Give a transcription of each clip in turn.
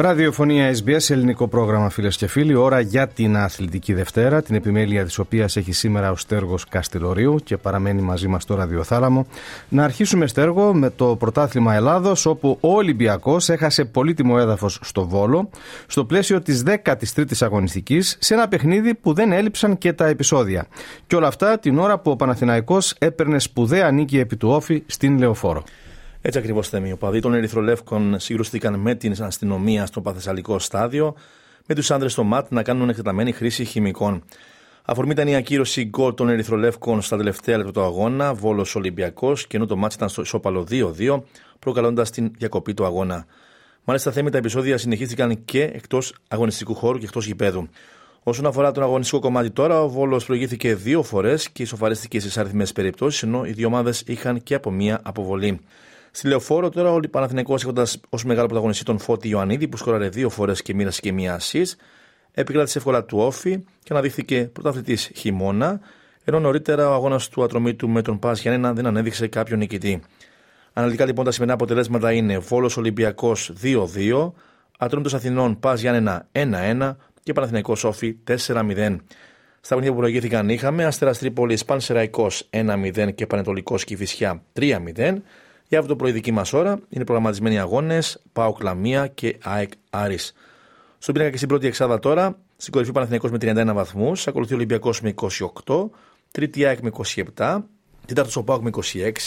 Ραδιοφωνία SBS, ελληνικό πρόγραμμα φίλες και φίλοι. Ώρα για την Αθλητική Δευτέρα, την επιμέλεια της οποίας έχει σήμερα ο Στέργος Καστιλορίου και παραμένει μαζί μας στο ραδιοθάλαμο. Να αρχίσουμε, Στέργο, με το πρωτάθλημα Ελλάδος, όπου ο Ολυμπιακός έχασε πολύτιμο έδαφος στο Βόλο, στο πλαίσιο της 13η αγωνιστικής, σε ένα παιχνίδι που δεν έλειψαν και τα επεισόδια. Και όλα αυτά την ώρα που ο Παναθηναϊκός έπαιρνε σπουδαία νίκη επί του Όφη στην Λεωφόρο. Έτσι ακριβώς θέμη. Οι οπαδοί των Ερυθρολεύκων συγκρούστηκαν με την αστυνομία στο παθεσσαλικό στάδιο, με τους άνδρες στο ΜΑΤ να κάνουν εκτεταμένη χρήση χημικών. Αφορμή ήταν η ακύρωση γκολ των Ερυθρολεύκων στα τελευταία λεπτά του αγώνα, Βόλος Ολυμπιακός, και ενώ το μάτς ήταν στο ισόπαλο 2-2, προκαλώντας την διακοπή του αγώνα. Μάλιστα, θέμη τα επεισόδια συνεχίστηκαν και εκτός αγωνιστικού χώρου και εκτός γηπέδου. Όσον αφορά τον αγωνιστικό κομμάτι τώρα, ο Βόλος προηγήθηκε δύο φορές και ισοφαρίστηκε στις αριθμές περιπτώσεις, ενώ οι δύο ομάδες είχαν και από μία αποβολή. Στη λεωφόρο τώρα ο Παναθηναϊκός έχοντας ως μεγάλο πρωταγωνιστή τον Φώτη Ιωαννίδη που σκόραρε δύο φορές και μοίρασε και μία ασή, επικράτησε εύκολα του όφη και αναδείχθηκε πρωταθλητής χειμώνα, ενώ νωρίτερα ο αγώνας του ατρωμίτου με τον Πας Γιάννενα δεν ανέδειξε κάποιον νικητή. Αναλυτικά λοιπόν τα σημερινά αποτελέσματα είναι Βόλος Ολυμπιακός 2-2, Ατρόμητο Αθηνών Πας Γιάννενα 1-1 και Παναθηναϊκός Όφη 4-0. Στα παιχνίδια που προηγήθηκαν είχαμε Αστέρας Τρίπολης Πανσεραϊκός 1-0 και Πανετολικός Κυφυσιά 3-0. Για αυτό το πρωί δική μας ώρα είναι προγραμματισμένοι αγώνες ΠΑΟΚ Λαμία και ΑΕΚ Άρης. Στον πίνακα και στην πρώτη εξάδα τώρα, στην κορυφή Παναθηναϊκός με 31 βαθμούς, ακολουθεί ο Ολυμπιακός με 28, τρίτη ΑΕΚ με 27, τέταρτος ο ΠΑΟΚ με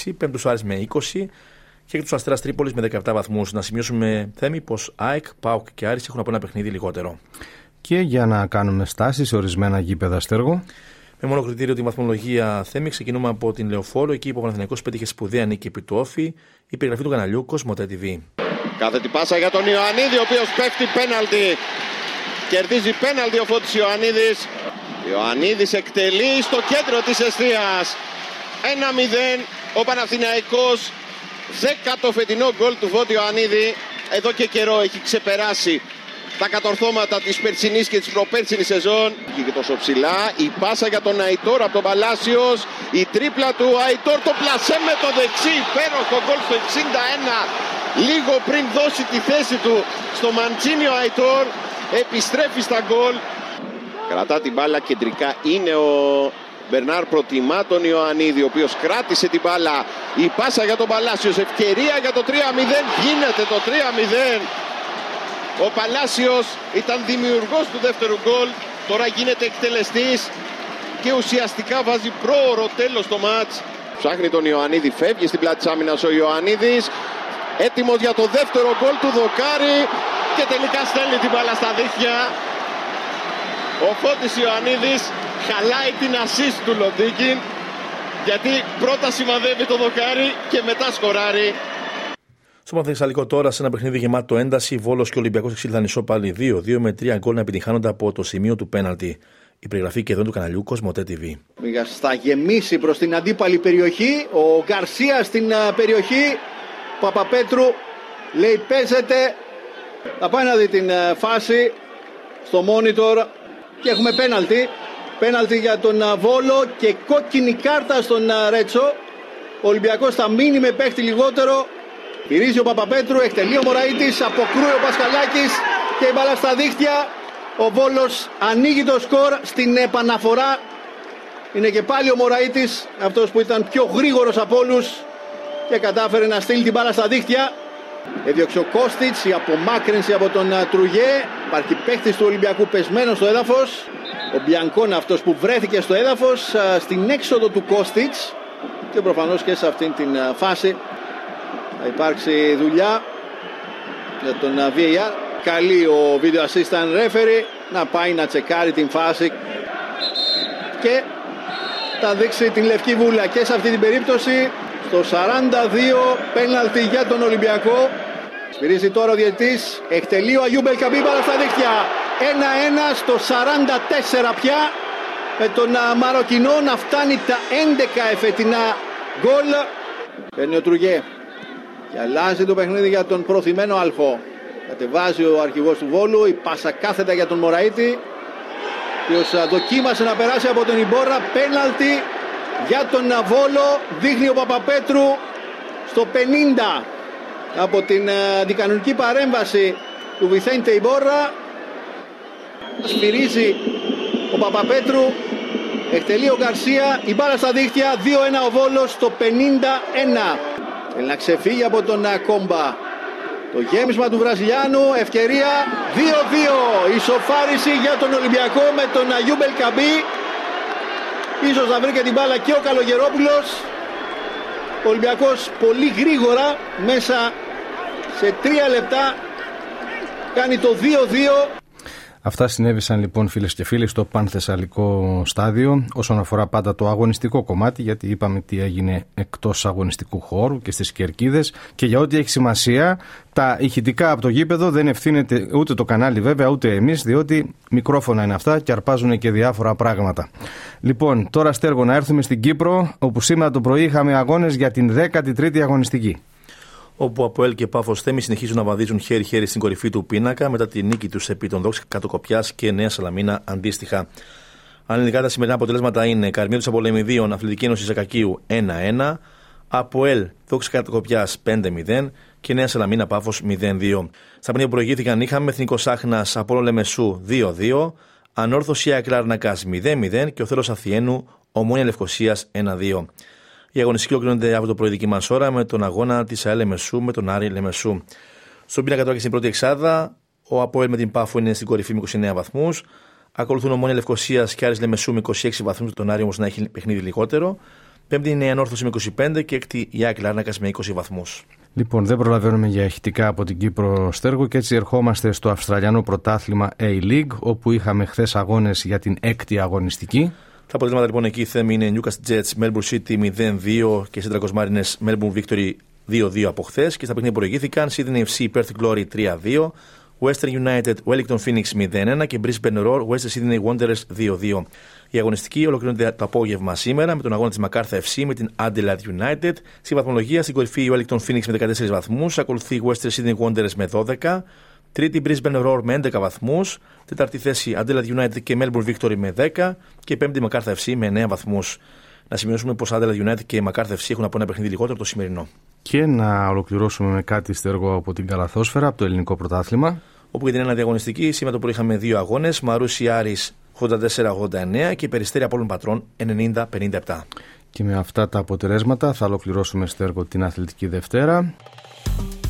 26, πέμπτος Άρης με 20 και του Αστέρας Τρίπολης με 17 βαθμούς. Να σημειώσουμε θέμη πως ΑΕΚ, ΠΑΟΚ και Άρης έχουν από ένα παιχνίδι λιγότερο. Και για να κάνουμε στάσεις σε ορισμένα γήπεδα στέργο. Με μόνο κριτήριο τη βαθμολογία Θέμη, ξεκινούμε από την Λεωφόρο, εκεί που ο Παναθυναϊκό πέτυχε σπουδαία νίκη επί του Όφη, η περιγραφή του καναλιού Κοσμοτέ TV. Κάθετη πάσα για τον Ιωαννίδη, ο οποίος πέφτει πέναλτι. Κερδίζει πέναλτι ο Φώτης Ιωαννίδης. Ιωαννίδης εκτελεί στο κέντρο της αιστείας. 1-0 ο Παναθηναϊκός. Δέκατο φετινό γκολ του Φώτη Ιωαννίδη. Εδώ και καιρό έχει ξεπεράσει τα κατορθώματα της περσινής και της προπέρσινης σεζόν. Και τόσο ψηλά η πάσα για τον Αϊτόρ από τον Παλάσιος. Η τρίπλα του Αϊτόρ το πλασέ με το δεξί. Υπέροχο γκολ στο 61. Λίγο πριν δώσει τη θέση του στο Μαντσίνιο Αϊτόρ. Επιστρέφει στα γκολ. Κρατά την μπάλα κεντρικά είναι ο Μπερνάρ προτιμά τον Ιωαννίδη, ο οποίος κράτησε την μπάλα. Η πάσα για τον Παλάσιος. Ευκαιρία για το 3-0. Γίνεται το 3-0. Ο Παλάσιος ήταν δημιουργός του δεύτερου γκολ. Τώρα γίνεται εκτελεστής και ουσιαστικά βάζει πρόωρο τέλος το μάτς. Ψάχνει τον Ιωαννίδη, φεύγει στην πλάτη της άμυνας ο Ιωαννίδης. Έτοιμος για το δεύτερο γκολ του Δοκάρη και τελικά στέλνει την μπάλα στα δίχτυα. Ο Φώτης Ιωαννίδης χαλάει την ασίστ του Λοντίκιν γιατί πρώτα σημαδεύει το Δοκάρη και μετά σκοράρει. Στο Παθεσσαλικό τώρα, σε ένα παιχνίδι γεμάτο ένταση, Βόλος και Ολυμπιακός εξήλθαν ισόπαλοι 2-2 με 3 γκολ να επιτυχάνονται από το σημείο του πέναλτι. Η περιγραφή και εδώ του καναλιού Κοσμοτέ TV. Θα γεμίσει προς την αντίπαλη περιοχή. Ο Γκαρσία στην περιοχή. Παπαπέτρου λέει παίζεται. Θα πάει να δει την φάση στο monitor και έχουμε πέναλτι. Πέναλτι για τον Βόλο και κόκκινη κάρτα στον Ρέτσο. Ο Ολυμπιακός θα μείνει με παίχτη λιγότερο Πυρίζει ο Παπαπέτρου, εκτελεί ο Μωραήτης, αποκρούει ο Πασχαλάκης και η μπαλά στα δίχτυα. Ο Βόλος ανοίγει το σκορ στην επαναφορά. Είναι και πάλι ο Μωραήτης, αυτός που ήταν πιο γρήγορος από όλους και κατάφερε να στείλει την μπάλα στα δίχτυα. Έδιωξε ο Κώστιτς, η απομάκρυνση από τον Τρουγέ. Υπάρχει παίχτης του Ολυμπιακού πεσμένος στο έδαφος. Ο Μπιανκόν αυτός που βρέθηκε στο έδαφος στην έξοδο του Κώστιτς και προφανώς και σε αυτήν την φάση θα υπάρξει δουλειά για τον VAR. Καλεί ο video assistant referee να πάει να τσεκάρει την φάση και θα δείξει την λευκή βούλα και σε αυτή την περίπτωση στο 42 πέναλτι για τον Ολυμπιακό. Σπυρίζει τώρα ο διετής, εκτελεί ο Αγιούμπελ Καμπίμπαλα στα δίκτυα. 1-1 στο 44 πια με τον Μαροκινό να φτάνει τα 11 εφετινά γκολ. Παίρνει ο Τρουγέ Και αλλάζει το παιχνίδι για τον προθυμένο Αλφό. Κατεβάζει ο αρχηγός του Βόλου, η πάσα κάθετα για τον Μωραήτη. Ο δοκίμασε να περάσει από τον Ιμπόρα, πέναλτι για τον Βόλο. Δείχνει ο Παπαπέτρου στο 50 από την αντικανονική παρέμβαση του Βιθέντε Ιμπόρα. Σφυρίζει ο Παπαπέτρου. Εκτελεί ο Γκαρσία. Η μπάλα στα δίχτυα. 2-1 ο Βόλος στο 51. Θέλει να ξεφύγει από τον Κόμπα. Το γέμισμα του Βραζιλιάνου. Ευκαιρία 2-2. Ισοφάριση για τον Ολυμπιακό με τον Αγιούμπελ Καμπή. Ίσως να βρει και την μπάλα και ο Καλογερόπουλος. Ο Ολυμπιακός πολύ γρήγορα μέσα σε τρία λεπτά κάνει το 2-2 Αυτά συνέβησαν λοιπόν φίλες και φίλοι στο πανθεσσαλικό στάδιο όσον αφορά πάντα το αγωνιστικό κομμάτι γιατί είπαμε τι έγινε εκτός αγωνιστικού χώρου και στις κερκίδες και για ό,τι έχει σημασία τα ηχητικά από το γήπεδο δεν ευθύνεται ούτε το κανάλι βέβαια ούτε εμείς διότι μικρόφωνα είναι αυτά και αρπάζουν και διάφορα πράγματα. Λοιπόν τώρα στέργο να έρθουμε στην Κύπρο όπου σήμερα το πρωί είχαμε αγώνες για την 13η αγωνιστική όπου από ΕΛ και Πάφος Θέμη συνεχίζουν να βαδίζουν χέρι-χέρι στην κορυφή του πίνακα μετά τη νίκη τους επί των Δόξα Κατοκοπιάς και Νέα Σαλαμίνα αντίστοιχα. Αν ελληνικά τα σημερινά αποτελέσματα είναι Καρμίου Απολεμιδίων Αθλητική Ένωση Ζακακίου 1-1, από ΕΛ Δόξα Κατοκοπιάς 5-0 και Νέα Σαλαμίνα Πάφος 0-2. Στα που προηγήθηκαν είχαμε Εθνικός Σάχνα Απόλο Λεμεσού 2-2, Ανόρθωση Ακλάρνακα 0-0 και ο Θέλο Αθιένου Ομόνια Λευκοσίας 1-2. Οι αγωνιστικοί ολοκληρώνονται από το πρωί μας ώρα με τον αγώνα της ΑΕΛ Λεμεσού με τον Άρη Λεμεσού. Στον πίνακα τώρα και στην πρώτη εξάδα, ο Αποέλ με την Πάφο είναι στην κορυφή με 29 βαθμούς. Ακολουθούν ο Μόνια Λευκοσίας και Άρης Λεμεσού με 26 βαθμούς, τον Άρη όμως να έχει παιχνίδι λιγότερο. Πέμπτη είναι η Ανόρθωση με 25 και έκτη η Άκη Λάρνακας με 20 βαθμούς. Λοιπόν, δεν προλαβαίνουμε για ηχητικά από την Κύπρο Στέργο και έτσι ερχόμαστε στο Αυστραλιανό Πρωτάθλημα A-League, όπου είχαμε χθες αγώνες για την έκτη αγωνιστική. Τα αποτελέσματα λοιπόν εκεί θέμη είναι Newcastle Jets, Melbourne City 0-2 και Central Mariners Melbourne Victory 2-2 από χθε. Και στα παιχνίδια προηγήθηκαν Sydney FC Perth Glory 3-2, Western United Wellington Phoenix 0-1 και Brisbane Roar Western Sydney Wanderers 2-2. Η αγωνιστική ολοκληρώνεται το απόγευμα σήμερα με τον αγώνα τη Macarthur FC με την Adelaide United. Στη βαθμολογία στην κορυφή Wellington Phoenix με 14 βαθμού, ακολουθεί Western Sydney Wanderers με 12, Τρίτη Brisbane Roar με 11 βαθμούς. Τέταρτη θέση Adelaide United και Melbourne Victory με 10. Και πέμπτη MacArthur FC με 9 βαθμούς. Να σημειώσουμε πως Adelaide United και MacArthur FC έχουν από ένα παιχνίδι λιγότερο από το σημερινό. Και να ολοκληρώσουμε με κάτι στέργο από την Καλαθόσφαιρα, από το ελληνικό πρωτάθλημα. Όπου για την ένα διαγωνιστική, σήμερα το πρωί είχαμε δύο αγώνες. Μαρούσι Άρης 84-89 και Περιστέρια Απόλων Πατρών 90-57. Και με αυτά τα αποτελέσματα θα ολοκληρώσουμε στέργο την Αθλητική Δευτέρα.